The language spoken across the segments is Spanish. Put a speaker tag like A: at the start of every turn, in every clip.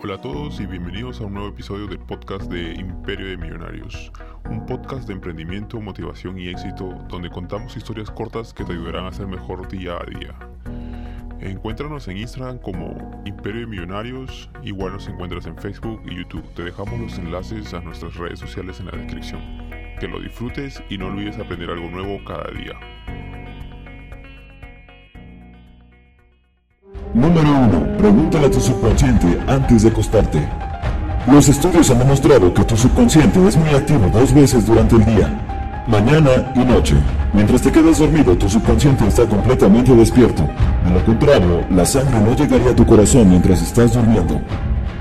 A: Hola a todos y bienvenidos a un nuevo episodio del podcast de Imperio de Millonarios, un podcast de emprendimiento, motivación y éxito donde contamos historias cortas que te ayudarán a ser mejor día a día. Encuéntranos en Instagram como Imperio de Millonarios, igual nos encuentras en Facebook y YouTube. Te dejamos los enlaces a nuestras redes sociales en la descripción. Que lo disfrutes y no olvides aprender algo nuevo cada día.
B: Número 1. Pregúntale a tu subconsciente antes de acostarte. Los estudios han demostrado que tu subconsciente es muy activo dos veces durante el día, mañana y noche. Mientras te quedas dormido, tu subconsciente está completamente despierto. De lo contrario, la sangre no llegaría a tu corazón mientras estás durmiendo.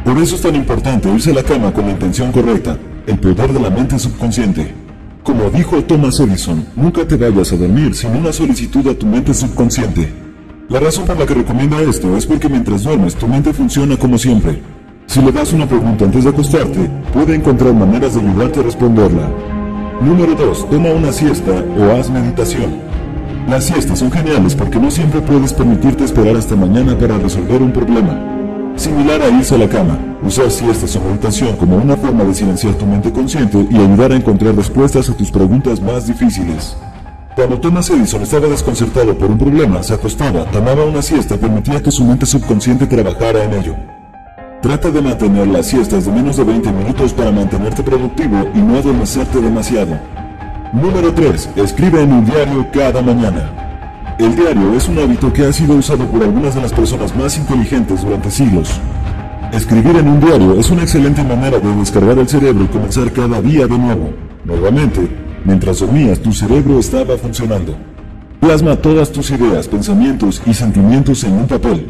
B: Por eso es tan importante irse a la cama con la intención correcta, el poder de la mente subconsciente. Como dijo Thomas Edison, nunca te vayas a dormir sin una solicitud a tu mente subconsciente. La razón por la que recomienda esto es porque mientras duermes tu mente funciona como siempre. Si le das una pregunta antes de acostarte, puede encontrar maneras de ayudarte a responderla. Número 2. Toma una siesta o haz meditación. Las siestas son geniales porque no siempre puedes permitirte esperar hasta mañana para resolver un problema. Similar a irse a la cama, usar siestas o meditación como una forma de silenciar tu mente consciente y ayudar a encontrar respuestas a tus preguntas más difíciles. Cuando Thomas Edison estaba desconcertado por un problema, se acostaba, tomaba una siesta y permitía que su mente subconsciente trabajara en ello. Trata de mantener las siestas de menos de 20 minutos para mantenerte productivo y no adormecerte demasiado. Número 3. Escribe en un diario cada mañana. El diario es un hábito que ha sido usado por algunas de las personas más inteligentes durante siglos. Escribir en un diario es una excelente manera de descargar el cerebro y comenzar cada día de nuevo. Nuevamente, Mientras dormías, tu cerebro estaba funcionando. Plasma todas tus ideas, pensamientos y sentimientos en un papel.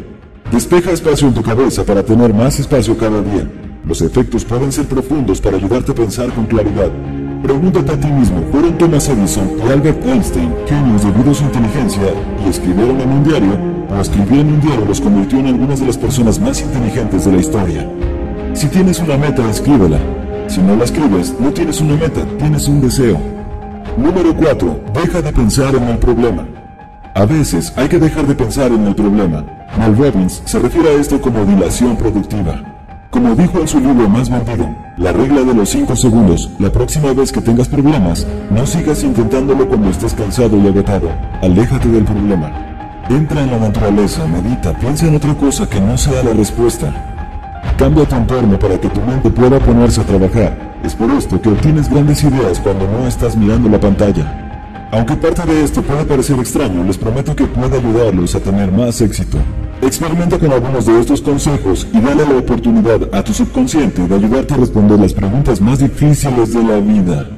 B: Despeja espacio en tu cabeza para tener más espacio cada día. Los efectos pueden ser profundos para ayudarte a pensar con claridad. Pregúntate a ti mismo, ¿fueron Thomas Edison y Albert Einstein genios debido a su inteligencia y escribieron en un diario? ¿O escribir en un diario los convirtió en algunas de las personas más inteligentes de la historia? Si tienes una meta, escríbela. Si no la escribes, no tienes una meta, tienes un deseo. Número 4. Deja de pensar en el problema. A veces hay que dejar de pensar en el problema. Mel Robbins se refiere a esto como dilación productiva. Como dijo en su libro más vendido, la regla de los 5 segundos, la próxima vez que tengas problemas, no sigas intentándolo cuando estés cansado y agotado. Aléjate del problema. Entra en la naturaleza, medita, piensa en otra cosa que no sea la respuesta. Cambia tu entorno para que tu mente pueda ponerse a trabajar es por esto que obtienes grandes ideas cuando no estás mirando la pantalla. Aunque parte de esto pueda parecer extraño, les prometo que puede ayudarlos a tener más éxito. Experimenta con algunos de estos consejos y dale la oportunidad a tu subconsciente de ayudarte a responder las preguntas más difíciles de la vida.